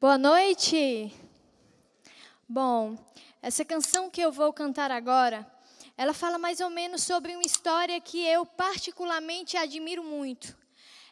Boa noite. Bom, essa canção que eu vou cantar agora, ela fala mais ou menos sobre uma história que eu particularmente admiro muito.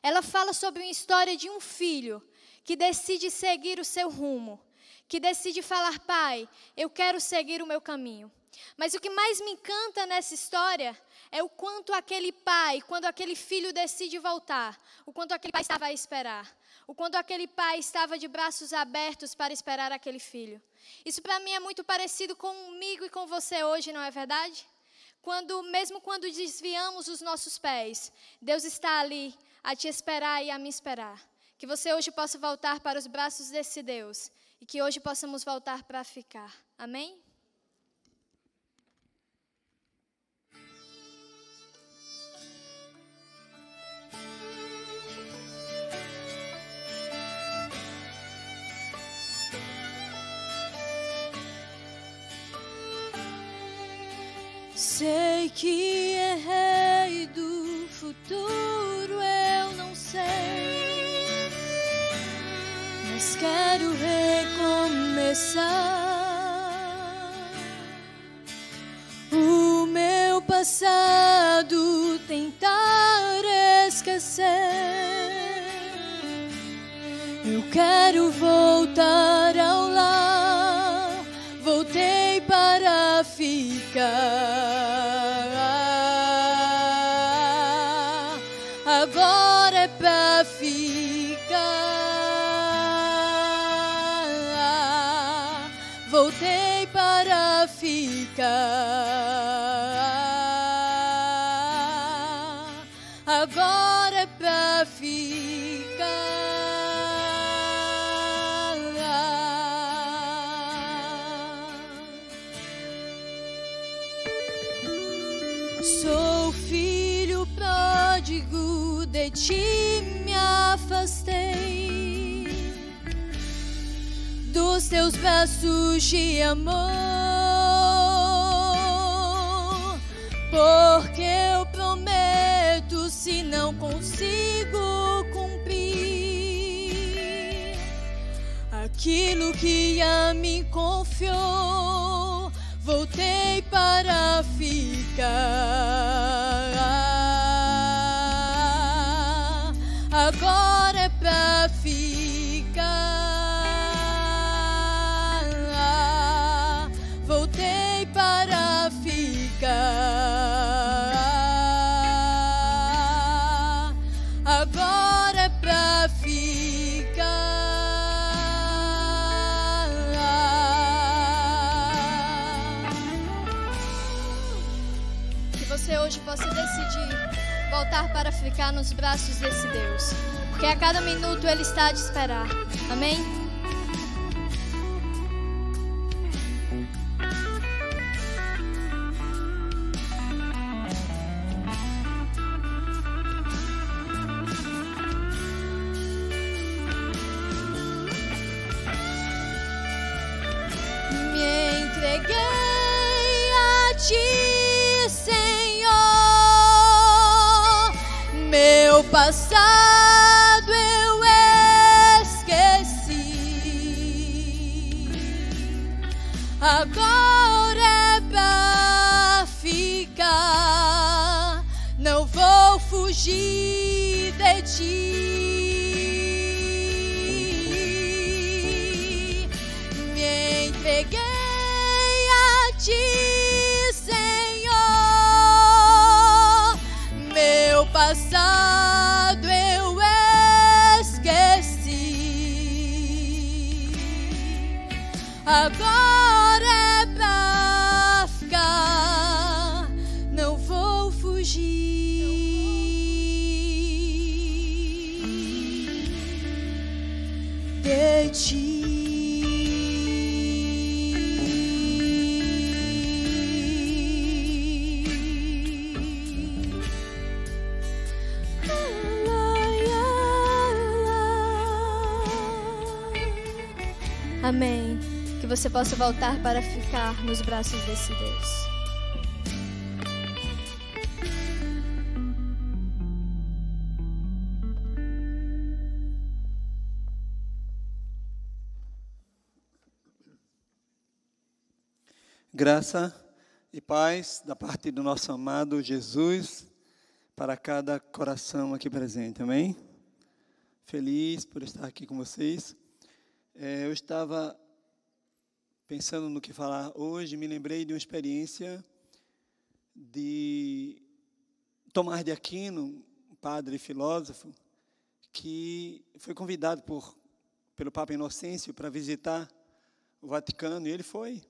Ela fala sobre uma história de um filho que decide seguir o seu rumo, que decide falar: "Pai, eu quero seguir o meu caminho". Mas o que mais me encanta nessa história é o quanto aquele pai, quando aquele filho decide voltar, o quanto aquele pai estava a esperar o quanto aquele pai estava de braços abertos para esperar aquele filho. Isso para mim é muito parecido comigo e com você hoje, não é verdade? Quando, mesmo quando desviamos os nossos pés, Deus está ali a te esperar e a me esperar. Que você hoje possa voltar para os braços desse Deus e que hoje possamos voltar para ficar. Amém? Sei que é rei do futuro, eu não sei, mas quero recomeçar. O meu passado tentar esquecer. Eu quero voltar ao dos teus braços de amor. Porque eu prometo se não consigo cumprir aquilo que a mim confiou, voltei para ficar. Hoje possa decidir voltar para ficar nos braços desse Deus. Porque a cada minuto Ele está a te esperar. Amém? Amém. Que você possa voltar para ficar nos braços desse Deus. Graça e paz da parte do nosso amado Jesus para cada coração aqui presente, amém? Feliz por estar aqui com vocês. É, eu estava pensando no que falar hoje, me lembrei de uma experiência de Tomás de Aquino, padre filósofo, que foi convidado por, pelo Papa Inocêncio para visitar o Vaticano, e ele foi.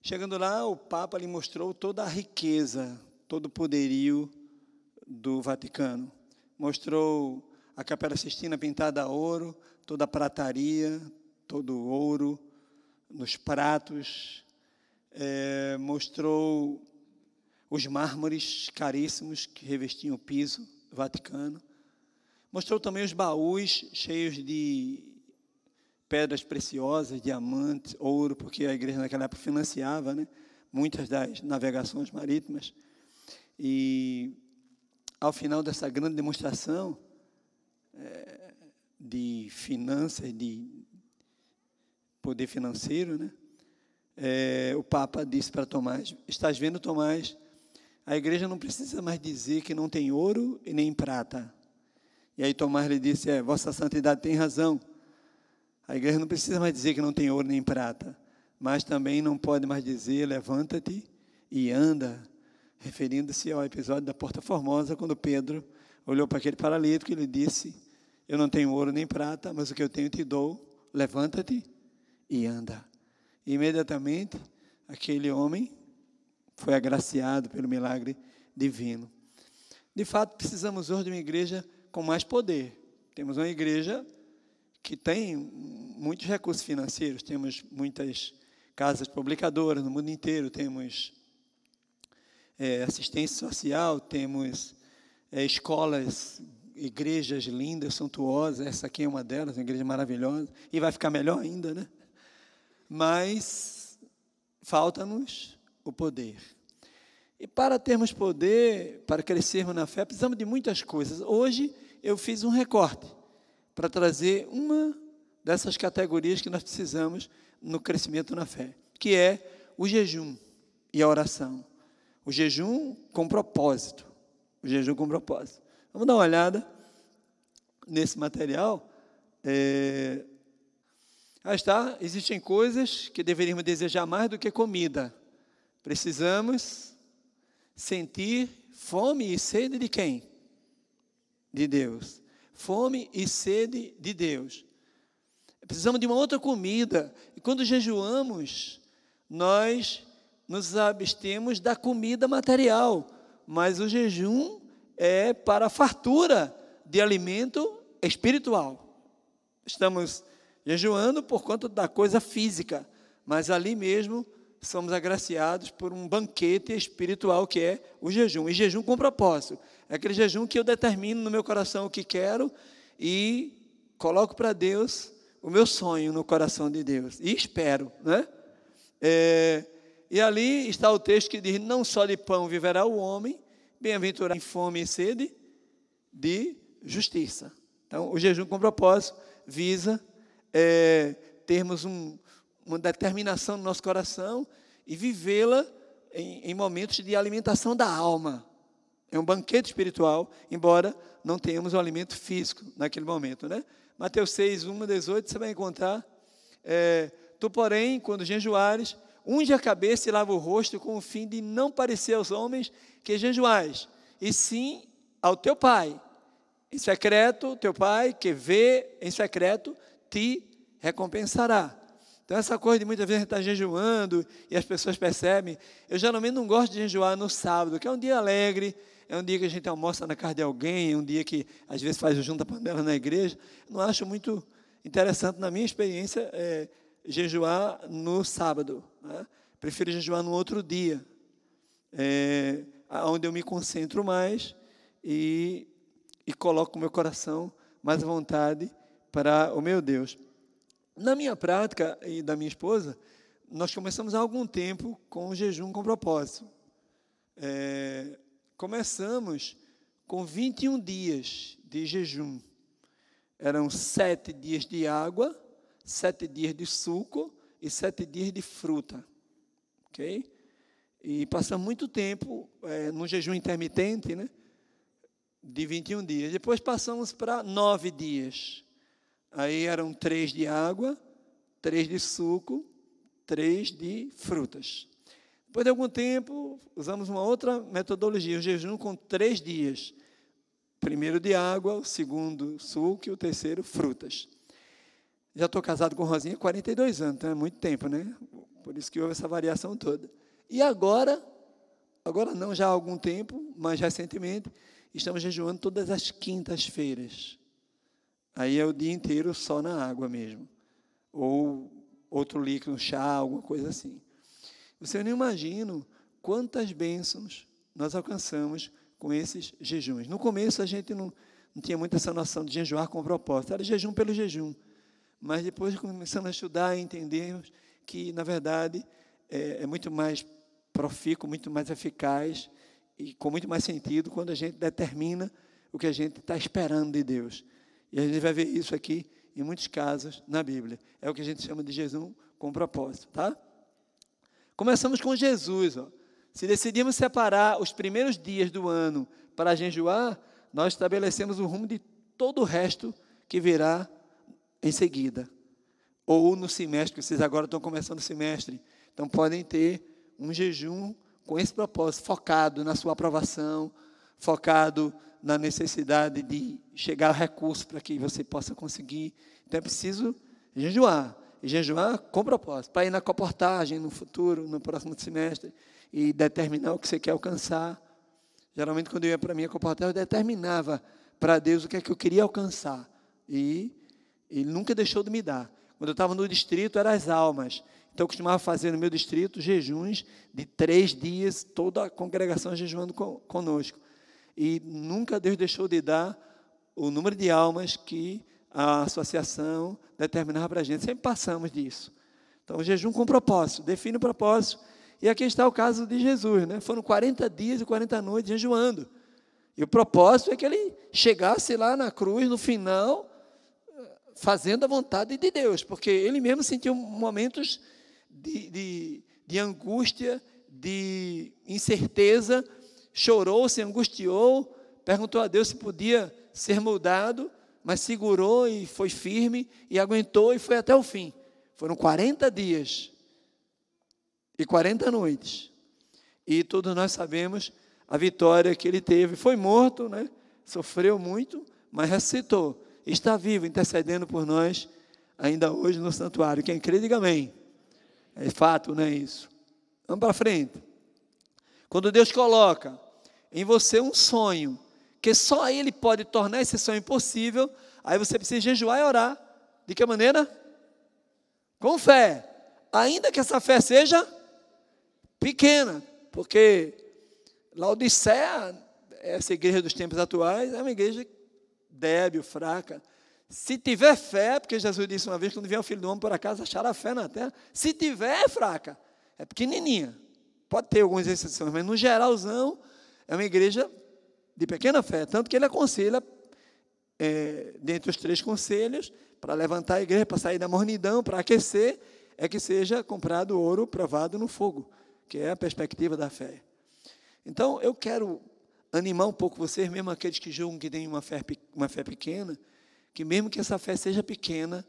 Chegando lá, o Papa lhe mostrou toda a riqueza, todo o poderio do Vaticano. Mostrou a Capela Sistina pintada a ouro, toda a prataria, todo o ouro nos pratos. É, mostrou os mármores caríssimos que revestiam o piso Vaticano. Mostrou também os baús cheios de pedras preciosas, diamantes, ouro, porque a igreja naquela época financiava né, muitas das navegações marítimas. E ao final dessa grande demonstração de finanças, de poder financeiro, né, é, o Papa disse para Tomás: Estás vendo, Tomás? A igreja não precisa mais dizer que não tem ouro e nem prata. E aí Tomás lhe disse: É, Vossa Santidade tem razão. A igreja não precisa mais dizer que não tem ouro nem prata, mas também não pode mais dizer levanta-te e anda, referindo-se ao episódio da Porta Formosa, quando Pedro olhou para aquele paralítico e lhe disse: Eu não tenho ouro nem prata, mas o que eu tenho te dou, levanta-te e anda. E, imediatamente, aquele homem foi agraciado pelo milagre divino. De fato, precisamos hoje de uma igreja com mais poder. Temos uma igreja que tem muitos recursos financeiros, temos muitas casas publicadoras no mundo inteiro, temos é, assistência social, temos é, escolas, igrejas lindas, suntuosas, essa aqui é uma delas, uma igreja maravilhosa, e vai ficar melhor ainda, né? Mas falta-nos o poder. E para termos poder, para crescermos na fé, precisamos de muitas coisas. Hoje eu fiz um recorte para trazer uma dessas categorias que nós precisamos no crescimento na fé, que é o jejum e a oração. O jejum com propósito. O jejum com propósito. Vamos dar uma olhada nesse material. É... Ah, está. Existem coisas que deveríamos desejar mais do que comida. Precisamos sentir fome e sede de quem? De Deus fome e sede de Deus. Precisamos de uma outra comida. E quando jejuamos, nós nos abstemos da comida material, mas o jejum é para a fartura de alimento espiritual. Estamos jejuando por conta da coisa física, mas ali mesmo somos agraciados por um banquete espiritual que é o jejum. E jejum com propósito. É aquele jejum que eu determino no meu coração o que quero e coloco para Deus o meu sonho no coração de Deus. E espero, né? É, e ali está o texto que diz: Não só de pão viverá o homem, bem-aventurado em fome e sede de justiça. Então, o jejum com propósito visa é, termos um, uma determinação no nosso coração e vivê-la em, em momentos de alimentação da alma. É um banquete espiritual, embora não tenhamos o alimento físico naquele momento. Né? Mateus 6, 1 a 18, você vai encontrar. É, tu, porém, quando jejuares, unge a cabeça e lava o rosto com o fim de não parecer aos homens que jejuais, e sim ao teu pai. Em secreto, teu pai, que vê em secreto, te recompensará. Então, essa coisa de muitas vezes gente está jejuando e as pessoas percebem. Eu geralmente não gosto de jejuar no sábado, que é um dia alegre, é um dia que a gente almoça na casa de alguém, é um dia que às vezes faz junta panela na igreja. Não acho muito interessante, na minha experiência, é, jejuar no sábado. Né? Prefiro jejuar no outro dia, é, onde eu me concentro mais e, e coloco o meu coração mais à vontade para o meu Deus. Na minha prática e da minha esposa, nós começamos há algum tempo com o jejum com propósito. É, começamos com 21 dias de jejum. Eram sete dias de água, sete dias de suco e sete dias de fruta. ok? E passamos muito tempo é, no jejum intermitente, né? De 21 dias. Depois passamos para nove dias. Aí eram três de água, três de suco, três de frutas. Depois de algum tempo, usamos uma outra metodologia, o jejum com três dias. Primeiro de água, o segundo suco e o terceiro frutas. Já estou casado com Rosinha há 42 anos, então é muito tempo, né? Por isso que houve essa variação toda. E agora, agora não, já há algum tempo, mais recentemente, estamos jejuando todas as quintas-feiras. Aí é o dia inteiro só na água mesmo. Ou outro líquido, chá, alguma coisa assim. Você não imagina quantas bênçãos nós alcançamos com esses jejuns. No começo a gente não, não tinha muito essa noção de jejuar com propósito, era jejum pelo jejum. Mas depois começando a estudar entendemos que, na verdade, é, é muito mais profícuo, muito mais eficaz e com muito mais sentido quando a gente determina o que a gente está esperando de Deus. E a gente vai ver isso aqui em muitos casos na Bíblia. É o que a gente chama de jejum com propósito, tá? Começamos com Jesus, ó. Se decidimos separar os primeiros dias do ano para jejuar, nós estabelecemos o rumo de todo o resto que virá em seguida. Ou no semestre, vocês agora estão começando o semestre. Então podem ter um jejum com esse propósito, focado na sua aprovação, focado na necessidade de chegar a recurso para que você possa conseguir. Então é preciso jejuar. E jejuar com propósito, para ir na comportagem no futuro, no próximo semestre, e determinar o que você quer alcançar. Geralmente, quando eu ia para a minha comportagem, eu determinava para Deus o que é que eu queria alcançar. E Ele nunca deixou de me dar. Quando eu estava no distrito, eram as almas. Então, eu costumava fazer no meu distrito jejuns de três dias, toda a congregação jejuando conosco. E nunca Deus deixou de dar o número de almas que a associação determinava para a gente. Sempre passamos disso. Então, jejum com propósito, define o propósito. E aqui está o caso de Jesus, né? Foram 40 dias e 40 noites jejuando. E o propósito é que ele chegasse lá na cruz, no final, fazendo a vontade de Deus, porque ele mesmo sentiu momentos de, de, de angústia, de incerteza, chorou, se angustiou, perguntou a Deus se podia ser mudado, mas segurou e foi firme e aguentou e foi até o fim. Foram 40 dias e 40 noites. E todos nós sabemos a vitória que ele teve. Foi morto, né? sofreu muito, mas ressuscitou. Está vivo, intercedendo por nós, ainda hoje no santuário. Quem crê, diga amém. É fato, não é isso? Vamos para frente. Quando Deus coloca em você um sonho, que só Ele pode tornar esse sonho possível, aí você precisa jejuar e orar. De que maneira? Com fé. Ainda que essa fé seja pequena, porque Laodicea, essa igreja dos tempos atuais, é uma igreja débil, fraca. Se tiver fé, porque Jesus disse uma vez, quando vier o filho do homem por acaso, achará fé na terra. Se tiver, é fraca. É pequenininha. Pode ter algumas exceções, mas no geralzão, é uma igreja de pequena fé. Tanto que ele aconselha, é, dentre os três conselhos, para levantar a igreja, para sair da mornidão, para aquecer, é que seja comprado ouro provado no fogo, que é a perspectiva da fé. Então, eu quero animar um pouco vocês, mesmo aqueles que julgam que têm uma fé, uma fé pequena, que mesmo que essa fé seja pequena,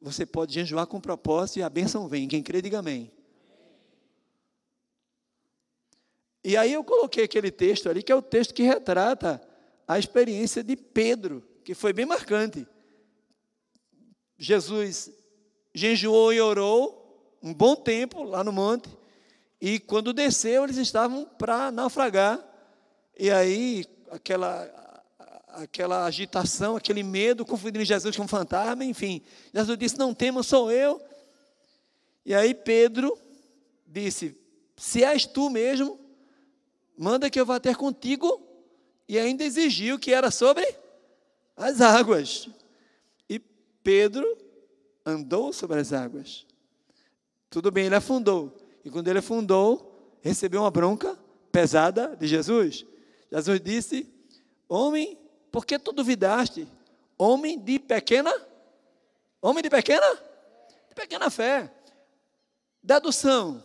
você pode jejuar com propósito e a bênção vem. Quem crê, diga amém. E aí eu coloquei aquele texto ali, que é o texto que retrata a experiência de Pedro, que foi bem marcante. Jesus jejuou e orou um bom tempo lá no monte, e quando desceu, eles estavam para naufragar. E aí, aquela aquela agitação, aquele medo, confundindo Jesus com um fantasma, enfim. Jesus disse: Não temas, sou eu. E aí Pedro disse: Se és tu mesmo, manda que eu vá ter contigo. E ainda exigiu que era sobre as águas. E Pedro andou sobre as águas. Tudo bem, ele afundou. E quando ele afundou, recebeu uma bronca pesada de Jesus. Jesus disse: Homem por que tu duvidaste? Homem de pequena? Homem de pequena? De pequena fé. Dedução.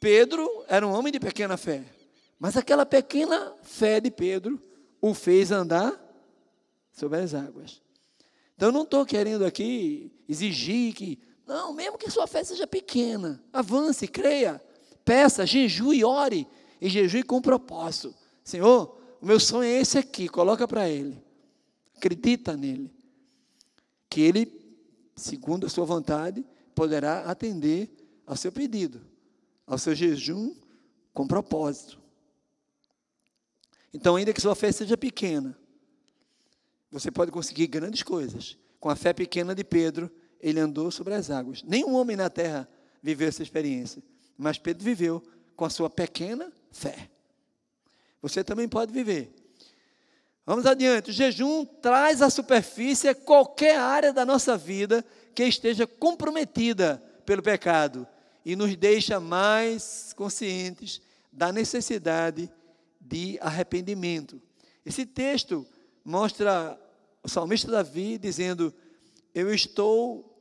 Pedro era um homem de pequena fé, mas aquela pequena fé de Pedro o fez andar sobre as águas. Então, eu não estou querendo aqui exigir que, não, mesmo que sua fé seja pequena, avance, creia, peça, jejue, ore, e jejue com propósito. Senhor, o meu sonho é esse aqui, coloca para Ele. Acredita nele. Que Ele, segundo a sua vontade, poderá atender ao seu pedido, ao seu jejum com propósito. Então, ainda que sua fé seja pequena, você pode conseguir grandes coisas. Com a fé pequena de Pedro, ele andou sobre as águas. Nenhum homem na terra viveu essa experiência, mas Pedro viveu com a sua pequena fé. Você também pode viver. Vamos adiante. O jejum traz à superfície qualquer área da nossa vida que esteja comprometida pelo pecado e nos deixa mais conscientes da necessidade de arrependimento. Esse texto mostra o salmista Davi dizendo: Eu estou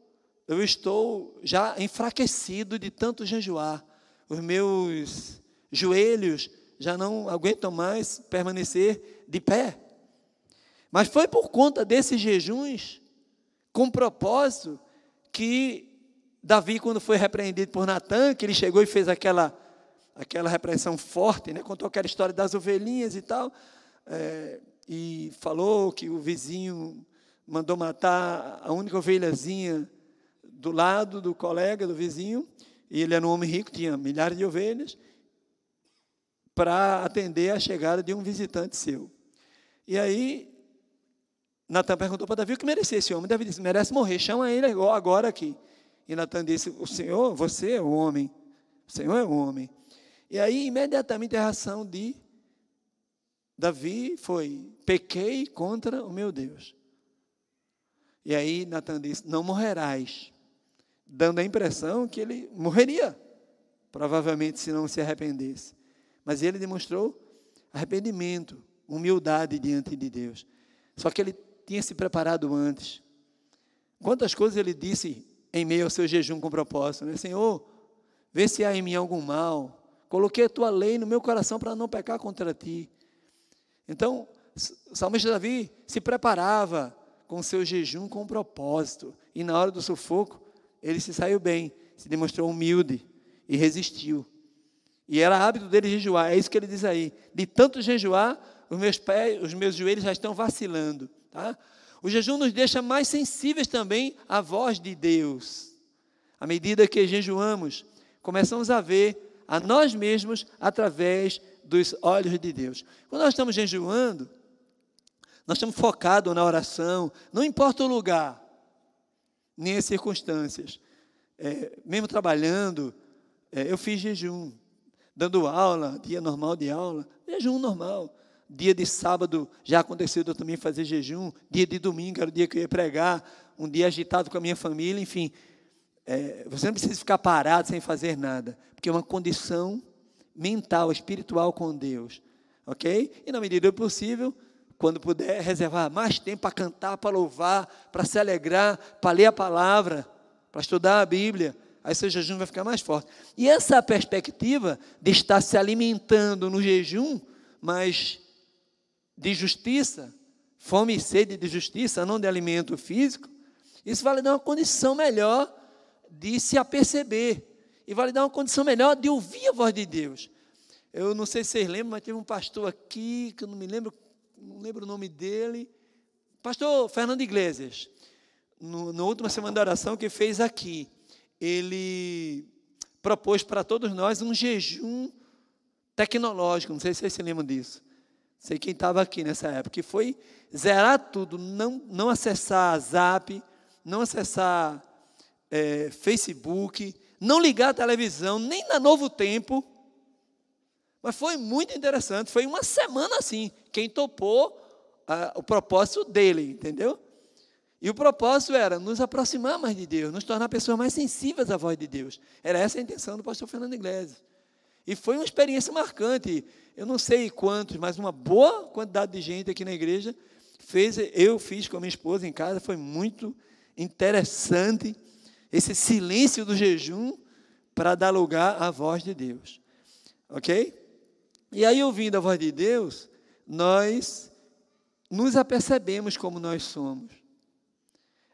eu estou já enfraquecido de tanto jejuar. Os meus joelhos já não aguentam mais permanecer de pé. Mas foi por conta desses jejuns, com propósito, que Davi, quando foi repreendido por Natan, que ele chegou e fez aquela, aquela repreensão forte, né? contou aquela história das ovelhinhas e tal, é, e falou que o vizinho mandou matar a única ovelhazinha do lado do colega, do vizinho, e ele era um homem rico, tinha milhares de ovelhas, para atender a chegada de um visitante seu. E aí, Natan perguntou para Davi o que merecia esse homem. Davi disse: merece morrer, chama ele agora aqui. E Natan disse: O Senhor, você é o homem. O Senhor é o homem. E aí, imediatamente, a reação de Davi foi: pequei contra o meu Deus. E aí, Natan disse: Não morrerás. Dando a impressão que ele morreria, provavelmente, se não se arrependesse. Mas ele demonstrou arrependimento, humildade diante de Deus. Só que ele tinha se preparado antes. Quantas coisas ele disse em meio ao seu jejum com propósito, né? Senhor, vê se há em mim algum mal. Coloquei a tua lei no meu coração para não pecar contra ti. Então, o salmista Davi se preparava com o seu jejum com propósito. E na hora do sufoco, ele se saiu bem, se demonstrou humilde e resistiu. E era hábito dele jejuar, é isso que ele diz aí. De tanto jejuar, os meus pés, os meus joelhos já estão vacilando. Tá? O jejum nos deixa mais sensíveis também à voz de Deus. À medida que jejuamos, começamos a ver a nós mesmos através dos olhos de Deus. Quando nós estamos jejuando, nós estamos focados na oração, não importa o lugar, nem as circunstâncias. É, mesmo trabalhando, é, eu fiz jejum dando aula, dia normal de aula, jejum normal. Dia de sábado já aconteceu eu também fazer jejum. Dia de domingo era o dia que eu ia pregar. Um dia agitado com a minha família, enfim. É, você não precisa ficar parado sem fazer nada, porque é uma condição mental, espiritual com Deus. Ok? E na medida do possível, quando puder, reservar mais tempo para cantar, para louvar, para se alegrar, para ler a palavra, para estudar a Bíblia aí seu jejum vai ficar mais forte. E essa perspectiva de estar se alimentando no jejum, mas de justiça, fome e sede de justiça, não de alimento físico, isso vai lhe dar uma condição melhor de se aperceber, e vai lhe dar uma condição melhor de ouvir a voz de Deus. Eu não sei se vocês lembram, mas teve um pastor aqui, que eu não me lembro, não lembro o nome dele, pastor Fernando Iglesias, na última semana da oração que fez aqui ele propôs para todos nós um jejum tecnológico. Não sei se vocês se lembram disso. Sei quem estava aqui nessa época. Que foi zerar tudo, não, não acessar Zap, não acessar é, Facebook, não ligar a televisão, nem na Novo Tempo. Mas foi muito interessante. Foi uma semana assim. Quem topou ah, o propósito dele, entendeu? E o propósito era nos aproximar mais de Deus, nos tornar pessoas mais sensíveis à voz de Deus. Era essa a intenção do pastor Fernando Iglesias. E foi uma experiência marcante. Eu não sei quantos, mas uma boa quantidade de gente aqui na igreja fez. Eu fiz com a minha esposa em casa, foi muito interessante. Esse silêncio do jejum para dar lugar à voz de Deus. Ok? E aí, ouvindo a voz de Deus, nós nos apercebemos como nós somos.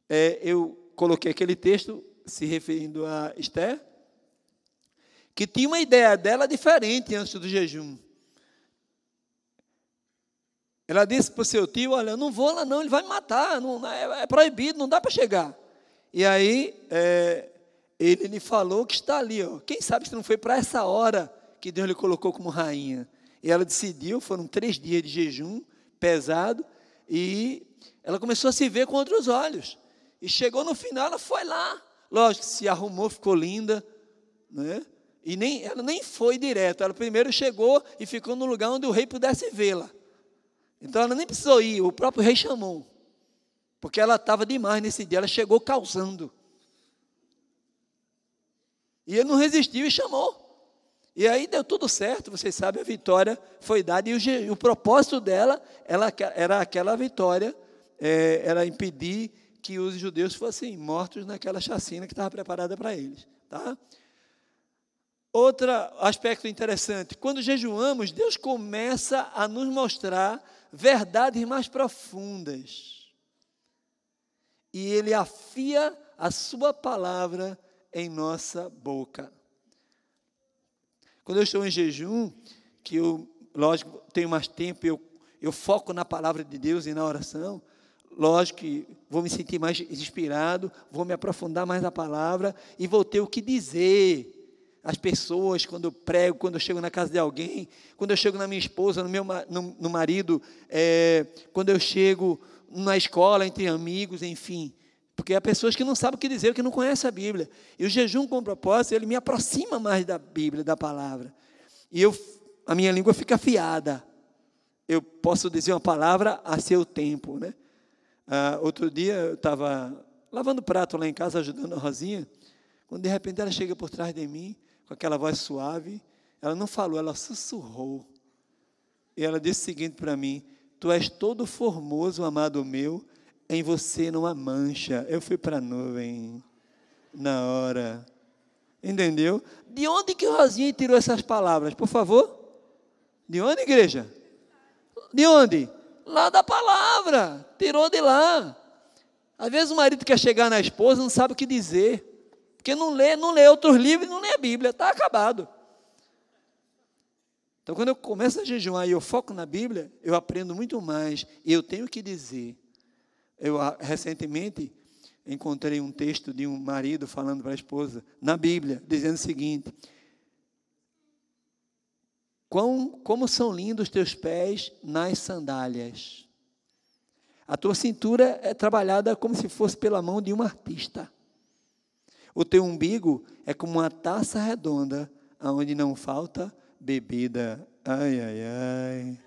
É, eu coloquei aquele texto se referindo a Esther, que tinha uma ideia dela diferente antes do jejum. Ela disse para o seu tio: Olha, eu não vou lá, não, ele vai me matar, não, é, é proibido, não dá para chegar. E aí, é, ele lhe falou que está ali, ó. Quem sabe se não foi para essa hora que Deus lhe colocou como rainha. E ela decidiu, foram três dias de jejum pesado, e ela começou a se ver com outros olhos. E chegou no final, ela foi lá. Lógico, se arrumou, ficou linda, né? E nem, ela nem foi direto, ela primeiro chegou e ficou no lugar onde o rei pudesse vê-la. Então ela nem precisou ir, o próprio rei chamou. Porque ela estava demais nesse dia, ela chegou causando. E ele não resistiu e chamou. E aí deu tudo certo, vocês sabem, a vitória foi dada. E o, o propósito dela ela, era aquela vitória, é, era impedir que os judeus fossem mortos naquela chacina que estava preparada para eles. Tá? Outro aspecto interessante, quando jejuamos, Deus começa a nos mostrar verdades mais profundas. E Ele afia a Sua palavra em nossa boca. Quando eu estou em jejum, que eu, lógico, tenho mais tempo, eu, eu foco na palavra de Deus e na oração, lógico que vou me sentir mais inspirado, vou me aprofundar mais na palavra e vou ter o que dizer às pessoas quando eu prego, quando eu chego na casa de alguém, quando eu chego na minha esposa, no meu no, no marido, é, quando eu chego na escola, entre amigos, enfim. Porque há pessoas que não sabem o que dizer, que não conhecem a Bíblia. E o jejum com propósito, ele me aproxima mais da Bíblia, da palavra. E eu, a minha língua fica afiada. Eu posso dizer uma palavra a seu tempo, né? Ah, outro dia eu estava lavando prato lá em casa, ajudando a Rosinha, quando de repente ela chega por trás de mim, com aquela voz suave, ela não falou, ela sussurrou. E ela disse o seguinte para mim: Tu és todo formoso, amado meu, em você não há mancha. Eu fui para a nuvem na hora. Entendeu? De onde que Rosinha tirou essas palavras, por favor? De onde, igreja? De onde? Lá da palavra. Tirou de lá. Às vezes o marido quer chegar na esposa não sabe o que dizer. Porque não lê, não lê outros livros, não lê a Bíblia, está acabado. Então, quando eu começo a jejuar e eu foco na Bíblia, eu aprendo muito mais. E eu tenho que dizer eu ah, recentemente encontrei um texto de um marido falando para a esposa, na Bíblia, dizendo o seguinte: Quão, como são lindos os teus pés nas sandálias. A tua cintura é trabalhada como se fosse pela mão de um artista. O teu umbigo é como uma taça redonda, onde não falta bebida. Ai, ai, ai.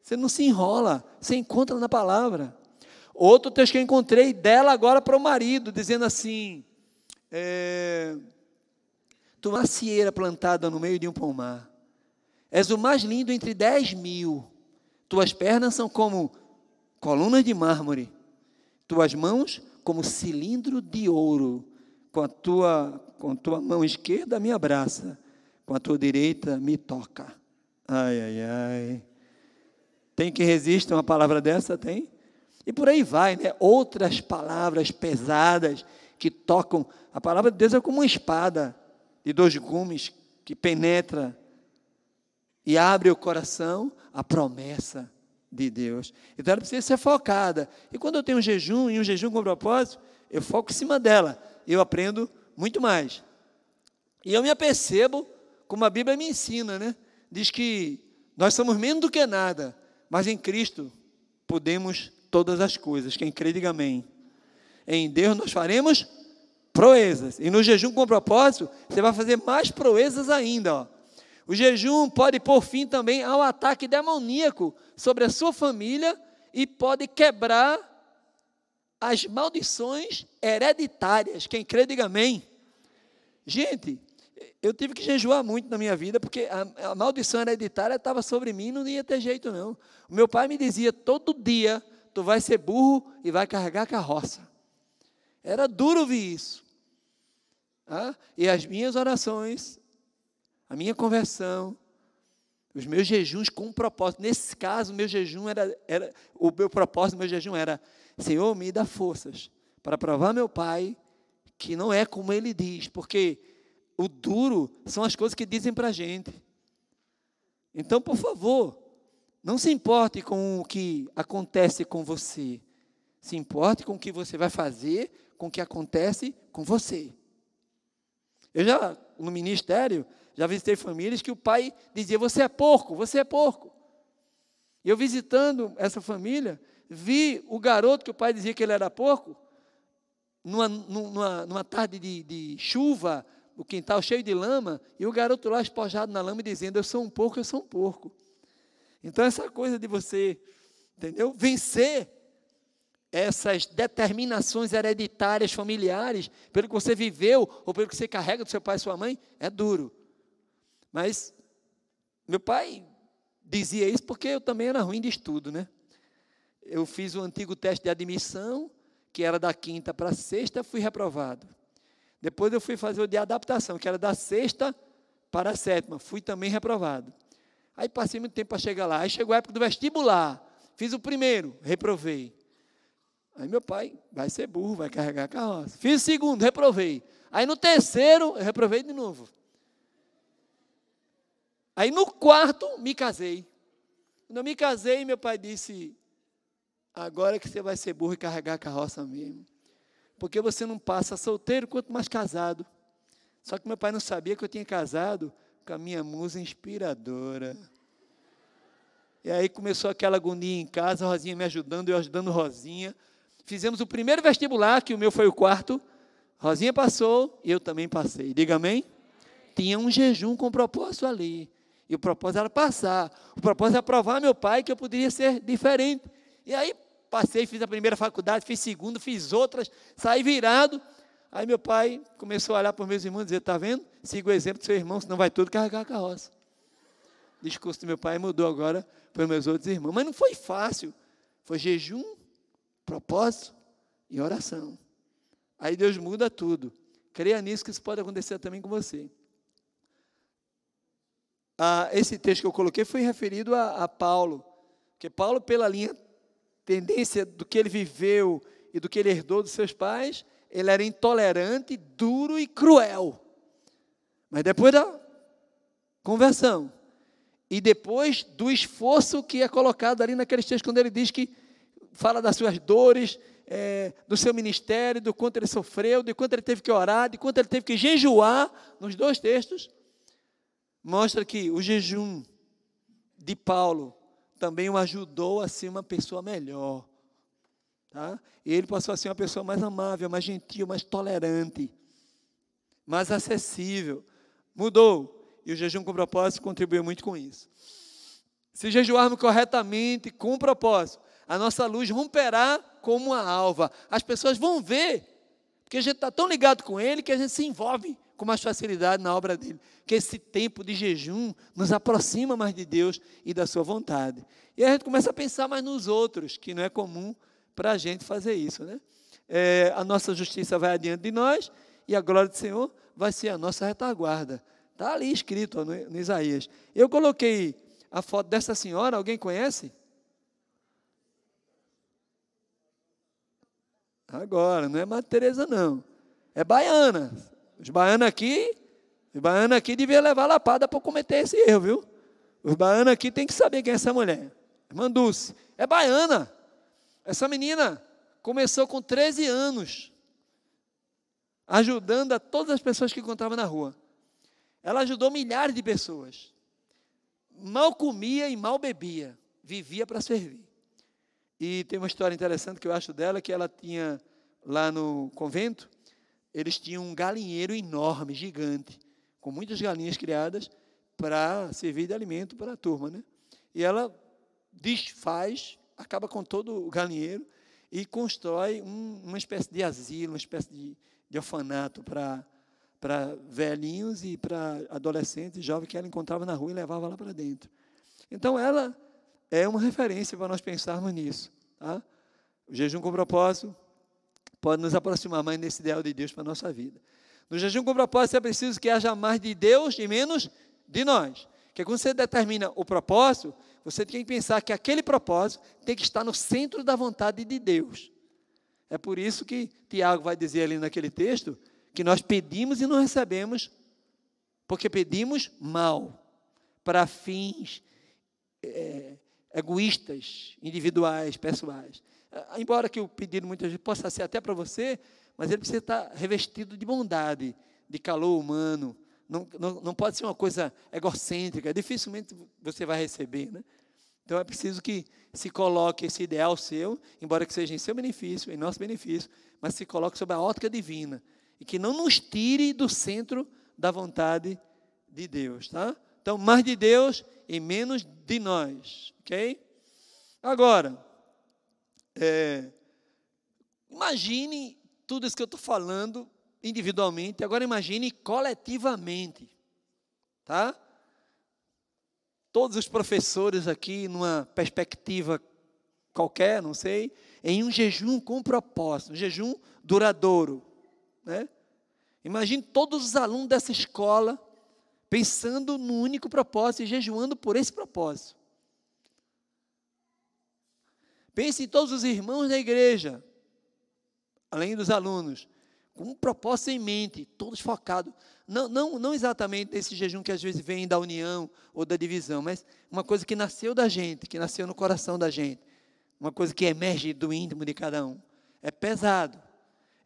Você não se enrola, você encontra na palavra. Outro texto que eu encontrei dela agora para o marido, dizendo assim: é, Tu macieira plantada no meio de um pomar, és o mais lindo entre dez mil. Tuas pernas são como colunas de mármore, tuas mãos como cilindro de ouro. Com a tua, com a tua mão esquerda me abraça, com a tua direita me toca. Ai, ai, ai. Tem que resistir uma palavra dessa? Tem. E por aí vai, né? Outras palavras pesadas que tocam. A palavra de Deus é como uma espada de dois gumes que penetra e abre o coração à promessa de Deus. Então ela precisa ser focada. E quando eu tenho um jejum, e um jejum com propósito, eu foco em cima dela. Eu aprendo muito mais. E eu me apercebo, como a Bíblia me ensina, né? Diz que nós somos menos do que nada, mas em Cristo podemos todas as coisas. Quem crê, diga amém. Em Deus nós faremos proezas. E no jejum com propósito, você vai fazer mais proezas ainda. Ó. O jejum pode pôr fim também ao ataque demoníaco sobre a sua família e pode quebrar as maldições hereditárias. Quem crê, diga amém. Gente, eu tive que jejuar muito na minha vida, porque a, a maldição hereditária estava sobre mim, não ia ter jeito não. Meu pai me dizia todo dia, tu vai ser burro e vai carregar carroça. Era duro ouvir isso. E as minhas orações, a minha conversão, os meus jejuns com um propósito. Nesse caso, meu jejum era, era o meu propósito, o meu jejum era, Senhor, me dá forças para provar meu pai que não é como ele diz, porque o duro são as coisas que dizem para a gente. Então, por favor, não se importe com o que acontece com você. Se importe com o que você vai fazer, com o que acontece com você. Eu já, no ministério, já visitei famílias que o pai dizia: Você é porco, você é porco. E eu visitando essa família, vi o garoto que o pai dizia que ele era porco, numa, numa, numa tarde de, de chuva, o quintal cheio de lama, e o garoto lá espojado na lama dizendo: Eu sou um porco, eu sou um porco. Então, essa coisa de você, entendeu? Vencer essas determinações hereditárias, familiares, pelo que você viveu ou pelo que você carrega do seu pai e sua mãe, é duro. Mas meu pai dizia isso porque eu também era ruim de estudo, né? Eu fiz o antigo teste de admissão, que era da quinta para sexta, fui reprovado. Depois eu fui fazer o de adaptação, que era da sexta para a sétima, fui também reprovado. Aí passei muito tempo para chegar lá. Aí chegou a época do vestibular. Fiz o primeiro, reprovei. Aí meu pai, vai ser burro, vai carregar a carroça. Fiz segundo, reprovei. Aí no terceiro, eu reprovei de novo. Aí no quarto, me casei. Quando eu me casei, meu pai disse: Agora que você vai ser burro e carregar a carroça mesmo. Porque você não passa solteiro, quanto mais casado. Só que meu pai não sabia que eu tinha casado com a minha musa inspiradora. E aí começou aquela agonia em casa, Rosinha me ajudando, eu ajudando Rosinha. Fizemos o primeiro vestibular, que o meu foi o quarto. Rosinha passou eu também passei. Diga amém. Tinha um jejum com propósito ali. E o propósito era passar. O propósito era provar meu pai que eu poderia ser diferente. E aí passei, fiz a primeira faculdade, fiz segunda, fiz outras, saí virado. Aí meu pai começou a olhar para os meus irmãos e dizer: Está vendo? Siga o exemplo do seu irmão, senão vai tudo carregar a carroça. O discurso do meu pai mudou agora para os meus outros irmãos. Mas não foi fácil. Foi jejum, propósito e oração. Aí Deus muda tudo. Creia nisso que isso pode acontecer também com você. Ah, esse texto que eu coloquei foi referido a, a Paulo. Porque Paulo, pela linha tendência do que ele viveu e do que ele herdou dos seus pais, ele era intolerante, duro e cruel. Mas depois da conversão, e depois do esforço que é colocado ali naqueles textos, quando ele diz que fala das suas dores, é, do seu ministério, do quanto ele sofreu, de quanto ele teve que orar, de quanto ele teve que jejuar, nos dois textos, mostra que o jejum de Paulo também o ajudou a ser uma pessoa melhor. Tá? E ele passou a ser uma pessoa mais amável, mais gentil, mais tolerante, mais acessível. Mudou. E o jejum com propósito contribuiu muito com isso. Se jejuarmos corretamente, com propósito, a nossa luz romperá como uma alva. As pessoas vão ver, porque a gente está tão ligado com Ele que a gente se envolve com mais facilidade na obra dele. Que esse tempo de jejum nos aproxima mais de Deus e da Sua vontade. E a gente começa a pensar mais nos outros, que não é comum para a gente fazer isso, né? É, a nossa justiça vai adiante de nós e a glória do Senhor vai ser a nossa retaguarda. Está ali escrito ó, no, no Isaías. Eu coloquei a foto dessa senhora, alguém conhece? Agora, não é Madre Teresa não. É baiana. Os baianos aqui, os baianos aqui deviam levar lapada para cometer esse erro, viu? Os baianos aqui tem que saber quem é essa mulher. Irmã Dulce. É baiana. Essa menina começou com 13 anos, ajudando a todas as pessoas que encontrava na rua. Ela ajudou milhares de pessoas. Mal comia e mal bebia, vivia para servir. E tem uma história interessante que eu acho dela, que ela tinha lá no convento, eles tinham um galinheiro enorme, gigante, com muitas galinhas criadas para servir de alimento para a turma. Né? E ela desfaz, acaba com todo o galinheiro e constrói um, uma espécie de asilo, uma espécie de, de orfanato para para velhinhos e para adolescentes jovens que ela encontrava na rua e levava lá para dentro. Então, ela é uma referência para nós pensarmos nisso. Tá? O jejum com propósito, pode nos aproximar mais desse ideal de Deus para a nossa vida. No jejum com propósito é preciso que haja mais de Deus e menos de nós. Porque quando você determina o propósito, você tem que pensar que aquele propósito tem que estar no centro da vontade de Deus. É por isso que Tiago vai dizer ali naquele texto que nós pedimos e não recebemos, porque pedimos mal, para fins é, egoístas, individuais, pessoais. Ah, embora que o pedido muitas vezes possa ser até para você, mas ele precisa estar revestido de bondade, de calor humano. Não, não, não pode ser uma coisa egocêntrica, dificilmente você vai receber. Né? Então é preciso que se coloque esse ideal seu, embora que seja em seu benefício, em nosso benefício, mas se coloque sob a ótica divina e que não nos tire do centro da vontade de Deus, tá? Então, mais de Deus e menos de nós, ok? Agora, é, imagine tudo isso que eu estou falando individualmente, agora imagine coletivamente, tá? Todos os professores aqui, numa perspectiva qualquer, não sei, em um jejum com propósito, um jejum duradouro, né? Imagine todos os alunos dessa escola pensando no único propósito e jejuando por esse propósito. Pense em todos os irmãos da igreja, além dos alunos, com um propósito em mente, todos focados. Não, não, não exatamente nesse jejum que às vezes vem da união ou da divisão, mas uma coisa que nasceu da gente, que nasceu no coração da gente. Uma coisa que emerge do íntimo de cada um. É pesado.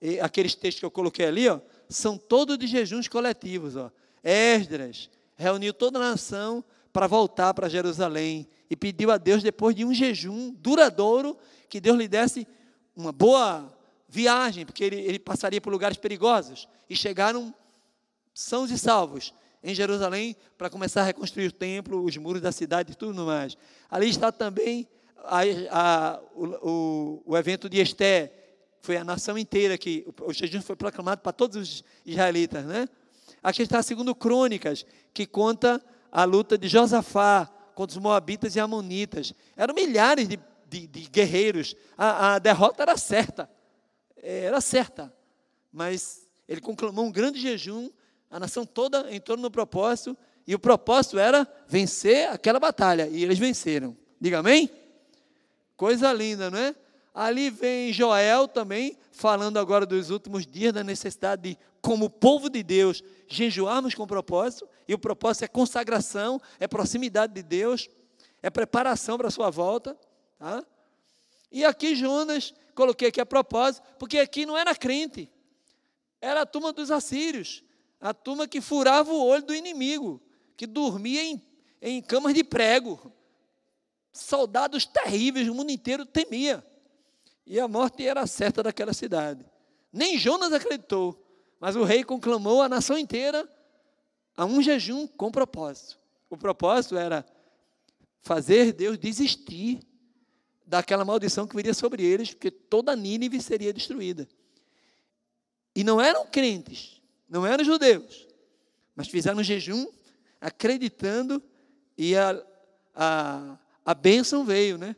E aqueles textos que eu coloquei ali, ó, são todos de jejuns coletivos. Ó. Esdras reuniu toda a nação para voltar para Jerusalém e pediu a Deus, depois de um jejum duradouro, que Deus lhe desse uma boa viagem, porque ele, ele passaria por lugares perigosos. E chegaram sãos e salvos em Jerusalém para começar a reconstruir o templo, os muros da cidade e tudo mais. Ali está também a, a, o, o, evento de Esté, foi a nação inteira que o, o jejum foi proclamado para todos os israelitas, né? Aqui está segundo Crônicas, que conta a luta de Josafá contra os Moabitas e Amonitas. Eram milhares de, de, de guerreiros. A, a, derrota era certa. É, era certa. Mas ele conclamou um grande jejum, a nação toda entrou no propósito, e o propósito era vencer aquela batalha. E eles venceram. Diga amém? Coisa linda, não é? Ali vem Joel também, falando agora dos últimos dias, da necessidade de, como povo de Deus, jejuarmos com propósito, e o propósito é consagração, é proximidade de Deus, é preparação para a sua volta. Tá? E aqui Jonas, coloquei aqui a propósito, porque aqui não era crente, era a turma dos assírios, a turma que furava o olho do inimigo, que dormia em, em camas de prego. Soldados terríveis, o mundo inteiro temia. E a morte era certa daquela cidade. Nem Jonas acreditou, mas o rei conclamou a nação inteira a um jejum com propósito. O propósito era fazer Deus desistir daquela maldição que viria sobre eles, porque toda Nínive seria destruída. E não eram crentes, não eram judeus, mas fizeram um jejum acreditando e a, a, a bênção veio, né?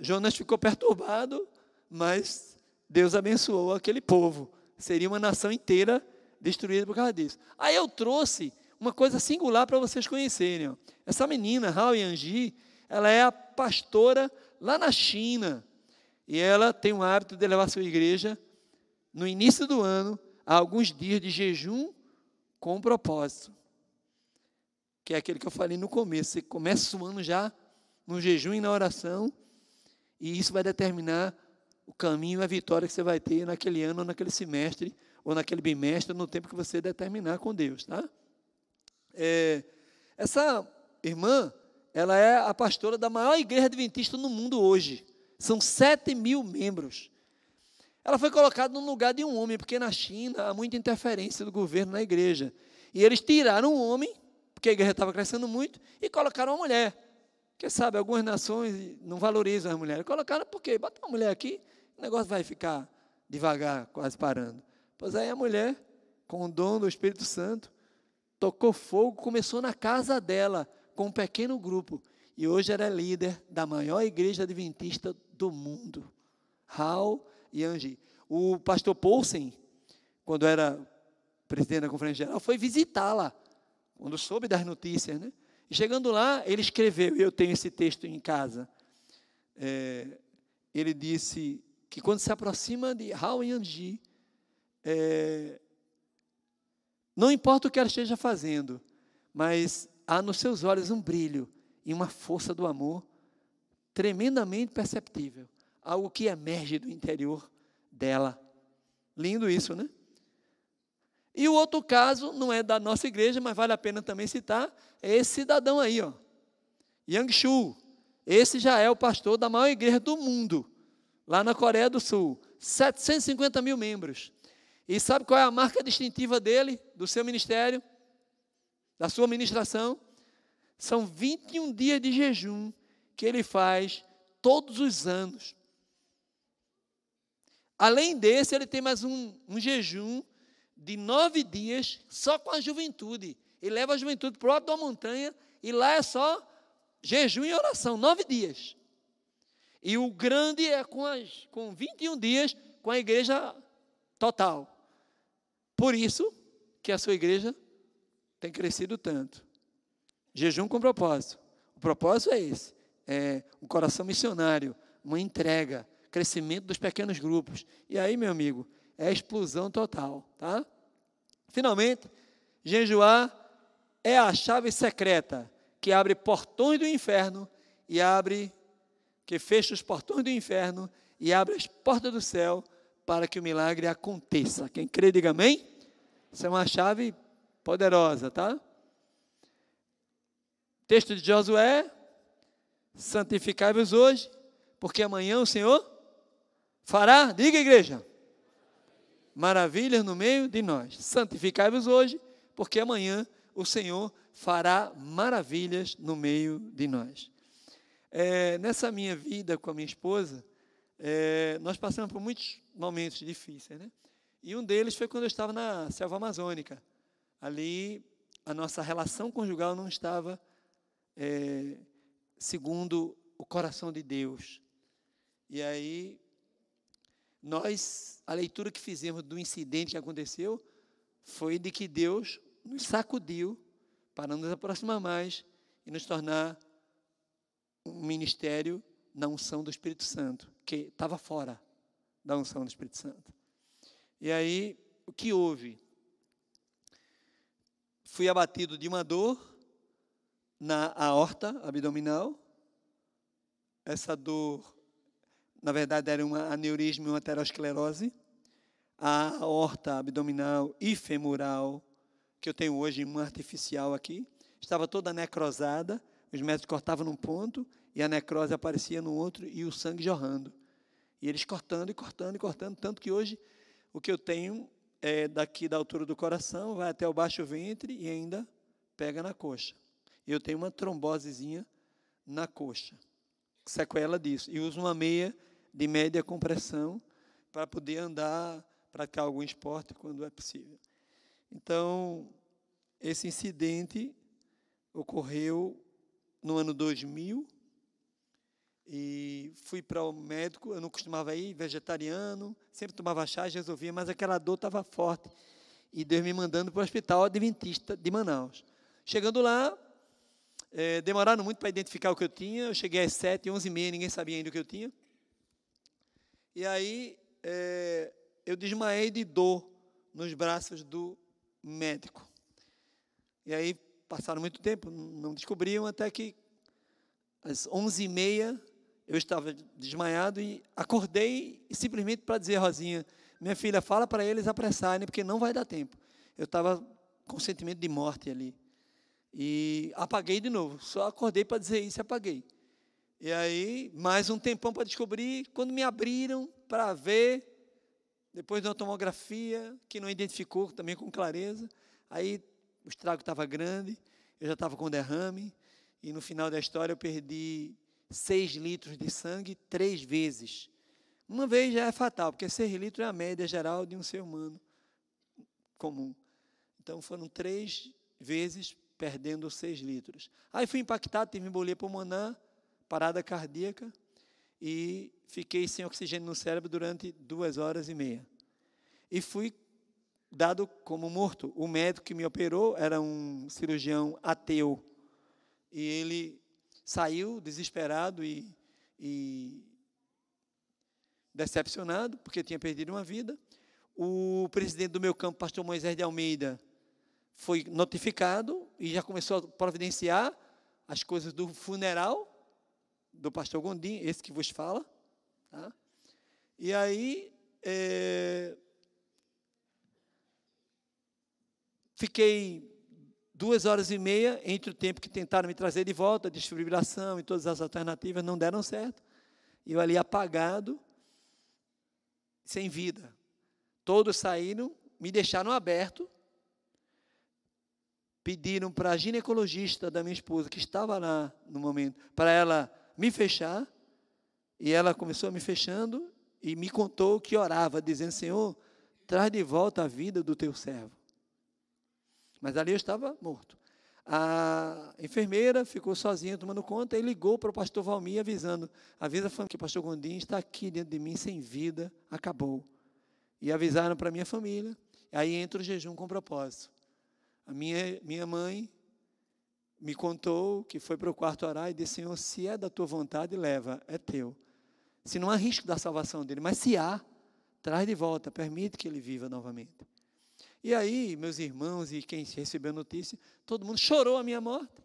Jonas ficou perturbado, mas Deus abençoou aquele povo. Seria uma nação inteira destruída por causa disso. Aí eu trouxe uma coisa singular para vocês conhecerem. Essa menina, Hao Yanji, ela é a pastora lá na China. E ela tem o hábito de levar sua igreja no início do ano a alguns dias de jejum com propósito. Que é aquele que eu falei no começo. Você começa o ano já no jejum e na oração e isso vai determinar o caminho a vitória que você vai ter naquele ano, ou naquele semestre, ou naquele bimestre, no tempo que você determinar com Deus, tá? É, essa irmã, ela é a pastora da maior igreja adventista no mundo hoje. São sete mil membros. Ela foi colocada no lugar de um homem, porque na China há muita interferência do governo na igreja. E eles tiraram o homem, porque a igreja estava crescendo muito, e colocaram uma mulher. Porque, sabe, algumas nações não valorizam as mulheres. Colocaram por quê? Bota uma mulher aqui, o negócio vai ficar devagar, quase parando. Pois aí a mulher, com o dom do Espírito Santo, tocou fogo, começou na casa dela, com um pequeno grupo. E hoje era líder da maior igreja adventista do mundo. Hal e Angie. O pastor Paulsen, quando era presidente da Conferência Geral, foi visitá-la, quando soube das notícias. Né? Chegando lá, ele escreveu, eu tenho esse texto em casa. É, ele disse que quando se aproxima de Hao Yanji, é, não importa o que ela esteja fazendo, mas há nos seus olhos um brilho e uma força do amor tremendamente perceptível, algo que emerge do interior dela. Lindo isso, né? E o outro caso, não é da nossa igreja, mas vale a pena também citar, é esse cidadão aí, ó. Yang Shu. Esse já é o pastor da maior igreja do mundo, lá na Coreia do Sul. 750 mil membros. E sabe qual é a marca distintiva dele, do seu ministério, da sua ministração? São 21 dias de jejum que ele faz todos os anos. Além desse, ele tem mais um, um jejum de nove dias só com a juventude. Ele leva a juventude para o alto da montanha e lá é só jejum e oração, nove dias. E o grande é com, as, com 21 dias com a igreja total. Por isso que a sua igreja tem crescido tanto. Jejum com propósito. O propósito é esse: é um coração missionário, uma entrega, crescimento dos pequenos grupos. E aí, meu amigo, é explosão total, tá? Finalmente, jejuar é a chave secreta que abre portões do inferno e abre que fecha os portões do inferno e abre as portas do céu para que o milagre aconteça. Quem crê, diga amém. Isso é uma chave poderosa, tá? Texto de Josué: Santificai-vos hoje, porque amanhã o Senhor fará, diga igreja, maravilhas no meio de nós. Santificai-vos hoje, porque amanhã o Senhor fará maravilhas no meio de nós. É, nessa minha vida com a minha esposa, é, nós passamos por muitos momentos difíceis, né? E um deles foi quando eu estava na selva amazônica. Ali, a nossa relação conjugal não estava é, segundo o coração de Deus. E aí, nós, a leitura que fizemos do incidente que aconteceu foi de que Deus nos sacudiu para nos aproximar mais e nos tornar um ministério na unção do Espírito Santo, que estava fora da unção do Espírito Santo. E aí, o que houve? Fui abatido de uma dor na aorta abdominal. Essa dor na verdade era um aneurisma e uma aterosclerose, a aorta abdominal e femoral, que eu tenho hoje uma artificial aqui, estava toda necrosada, os médicos cortavam num ponto e a necrose aparecia no outro e o sangue jorrando. E eles cortando e cortando e cortando, tanto que hoje o que eu tenho é daqui da altura do coração, vai até o baixo ventre e ainda pega na coxa. Eu tenho uma trombosezinha na coxa, sequela disso. E uso uma meia de média compressão para poder andar, praticar algum esporte quando é possível. Então, esse incidente ocorreu no ano 2000 e fui para o médico, eu não costumava ir, vegetariano, sempre tomava chá, resolvia, mas aquela dor estava forte. E Deus me mandando para o Hospital Adventista de Manaus. Chegando lá, é, demoraram muito para identificar o que eu tinha, eu cheguei às 7, 11 e meia, ninguém sabia ainda o que eu tinha. E aí é, eu desmaiei de dor nos braços do médico. E aí passaram muito tempo, não descobriam até que às onze e meia eu estava desmaiado e acordei simplesmente para dizer, Rosinha, minha filha, fala para eles apressarem, porque não vai dar tempo. Eu estava com sentimento de morte ali. E apaguei de novo. Só acordei para dizer isso e apaguei. E aí, mais um tempão para descobrir. Quando me abriram para ver, depois de uma tomografia, que não identificou também com clareza, aí o estrago estava grande, eu já estava com derrame, e no final da história eu perdi seis litros de sangue três vezes. Uma vez já é fatal, porque seis litros é a média geral de um ser humano comum. Então foram três vezes perdendo seis litros. Aí fui impactado, tive embolia pulmonar, parada cardíaca e fiquei sem oxigênio no cérebro durante duas horas e meia. E fui dado como morto. O médico que me operou era um cirurgião ateu. E ele saiu desesperado e, e decepcionado, porque tinha perdido uma vida. O presidente do meu campo, pastor Moisés de Almeida, foi notificado e já começou a providenciar as coisas do funeral do pastor Gondim, esse que vos fala. Tá? E aí, é, fiquei duas horas e meia entre o tempo que tentaram me trazer de volta, desfibrilação e todas as alternativas não deram certo. E eu ali apagado, sem vida. Todos saíram, me deixaram aberto, pediram para a ginecologista da minha esposa, que estava lá no momento, para ela me fechar, e ela começou me fechando e me contou que orava, dizendo: Senhor, traz de volta a vida do teu servo. Mas ali eu estava morto. A enfermeira ficou sozinha tomando conta e ligou para o pastor Valmir avisando: avisa a família que o pastor Gondim está aqui dentro de mim sem vida, acabou. E avisaram para a minha família. Aí entra o jejum com propósito. A minha, minha mãe me contou que foi para o quarto orar e disse: Senhor, se é da tua vontade, leva, é teu. Se não há risco da salvação dele, mas se há, traz de volta, permite que ele viva novamente. E aí, meus irmãos e quem recebeu a notícia, todo mundo chorou a minha morte.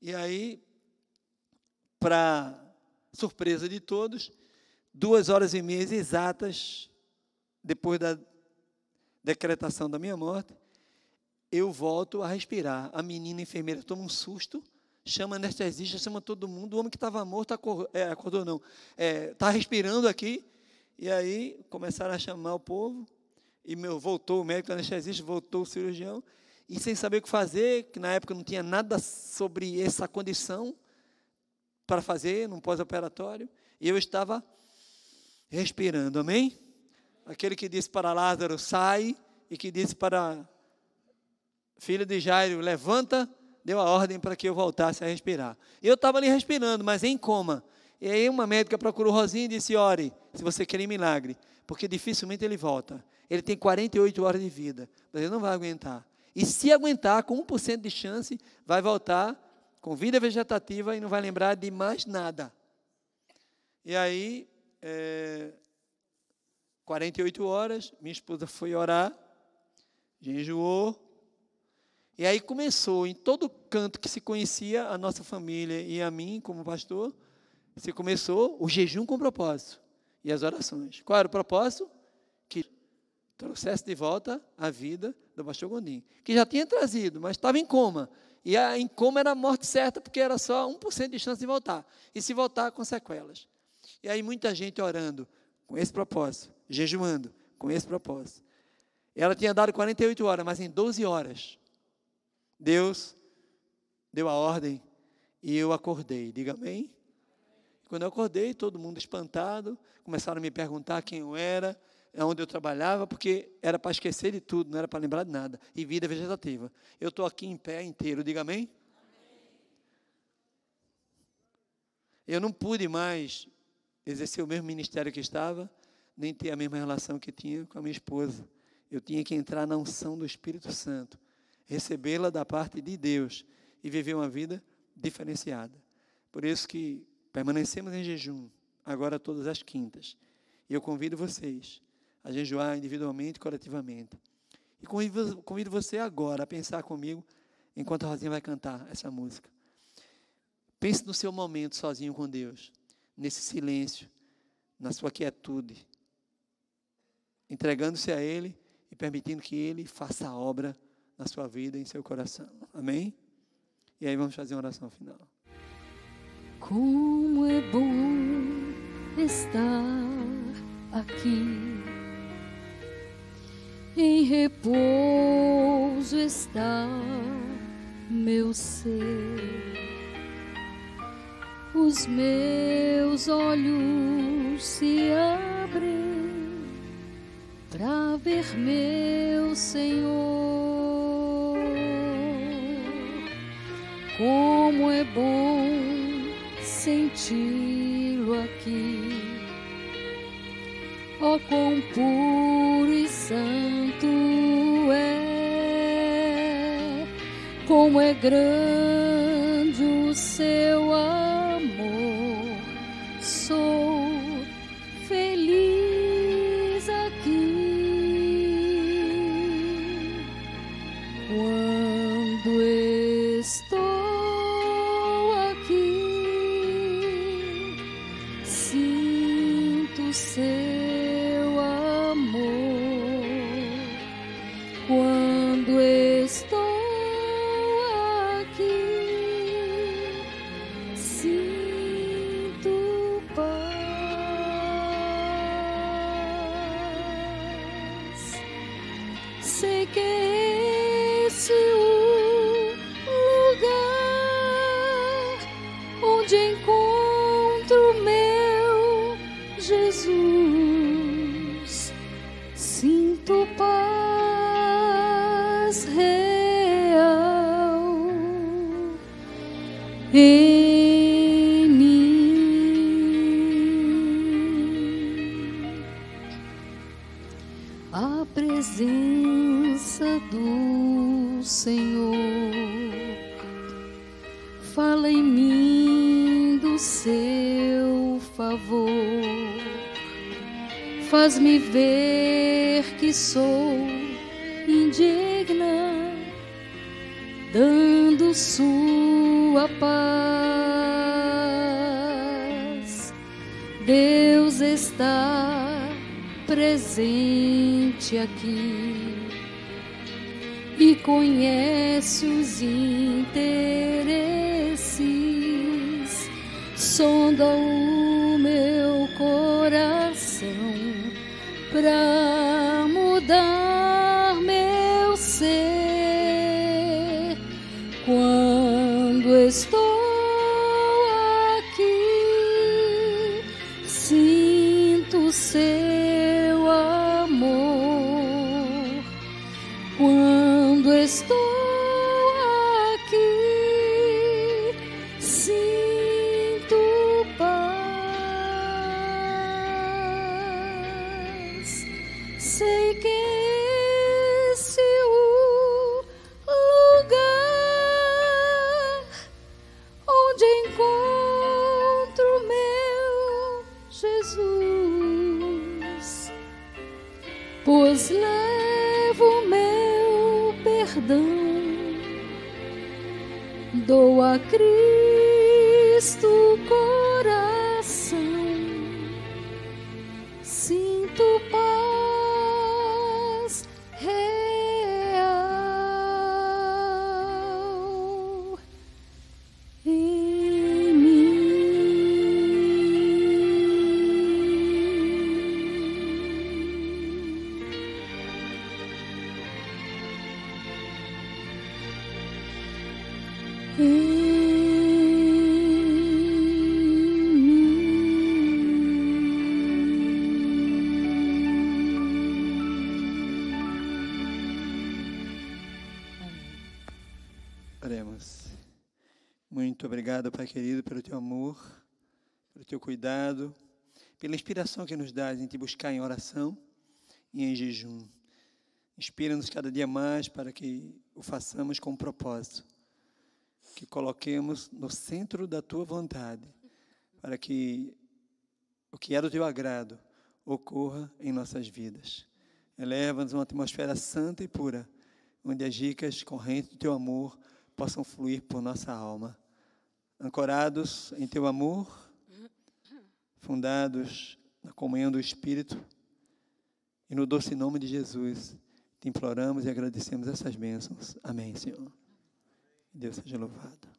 E aí, para surpresa de todos, duas horas e meia exatas depois da decretação da minha morte, eu volto a respirar. A menina enfermeira toma um susto, chama anestesista, chama todo mundo. O homem que estava morto acordou, é, acordou não, está é, tá respirando aqui. E aí começaram a chamar o povo. E meu, voltou o médico anestesista, voltou o cirurgião. E sem saber o que fazer, que na época não tinha nada sobre essa condição para fazer num pós-operatório. E eu estava respirando, amém? Aquele que disse para Lázaro, sai, e que disse para filho de Jairo, levanta, deu a ordem para que eu voltasse a respirar. Eu estava ali respirando, mas em coma. E aí uma médica procurou Rosinho e disse, ore, se você quer milagre, porque dificilmente ele volta. Ele tem 48 horas de vida, mas ele não vai aguentar. E se aguentar, com 1% de chance, vai voltar com vida vegetativa e não vai lembrar de mais nada. E aí, é, 48 horas, minha esposa foi orar, jejuou, e aí começou, em todo canto que se conhecia a nossa família e a mim como pastor, se começou o jejum com propósito e as orações. Qual era o propósito? Que trouxesse de volta a vida do pastor Gondim, que já tinha trazido, mas estava em coma. E a, em coma era a morte certa, porque era só 1% de chance de voltar. E se voltar, com sequelas. E aí muita gente orando com esse propósito, jejuando com esse propósito. Ela tinha dado 48 horas, mas em 12 horas Deus deu a ordem e eu acordei. Diga amém. Quando eu acordei, todo mundo espantado, começaram a me perguntar quem eu era, onde eu trabalhava, porque era para esquecer de tudo, não era para lembrar de nada. E vida vegetativa. Eu estou aqui em pé inteiro, diga amém. Eu não pude mais exercer o mesmo ministério que estava, nem ter a mesma relação que tinha com a minha esposa. Eu tinha que entrar na unção do Espírito Santo recebê-la da parte de Deus e viver uma vida diferenciada. Por isso que permanecemos em jejum, agora todas as quintas. E eu convido vocês a jejuar individualmente e coletivamente. E convido, você agora a pensar comigo, enquanto a Rosinha vai cantar essa música. Pense no seu momento sozinho com Deus, nesse silêncio, na sua quietude, entregando-se a Ele e permitindo que Ele faça a obra na sua vida, em seu coração. Amém? E aí vamos fazer uma oração final. Como é bom estar aqui. Em repouso está meu ser. Os meus olhos se abrem para ver meu Senhor Como é bom senti-lo aqui. Oh, quão puro e santo é, como é grande o seu Senhor. Fala em mim do seu favor, faz-me ver que sou indigna, dando sua paz. Deus está presente aqui conhece os interesses, sonda o meu coração para dou a Cristo coração, querido, pelo teu amor, pelo teu cuidado, pela inspiração que nos dás em te buscar em oração e em jejum. Inspira-nos cada dia mais para que o façamos com propósito, que coloquemos no centro da tua vontade, para que o que é do teu agrado ocorra em nossas vidas. Eleva-nos a uma atmosfera santa e pura, onde as ricas correntes do teu amor possam fluir por nossa alma. Ancorados em teu amor, fundados na comunhão do Espírito e no doce nome de Jesus, te imploramos e agradecemos essas bênçãos. Amém, Senhor. Deus seja louvado.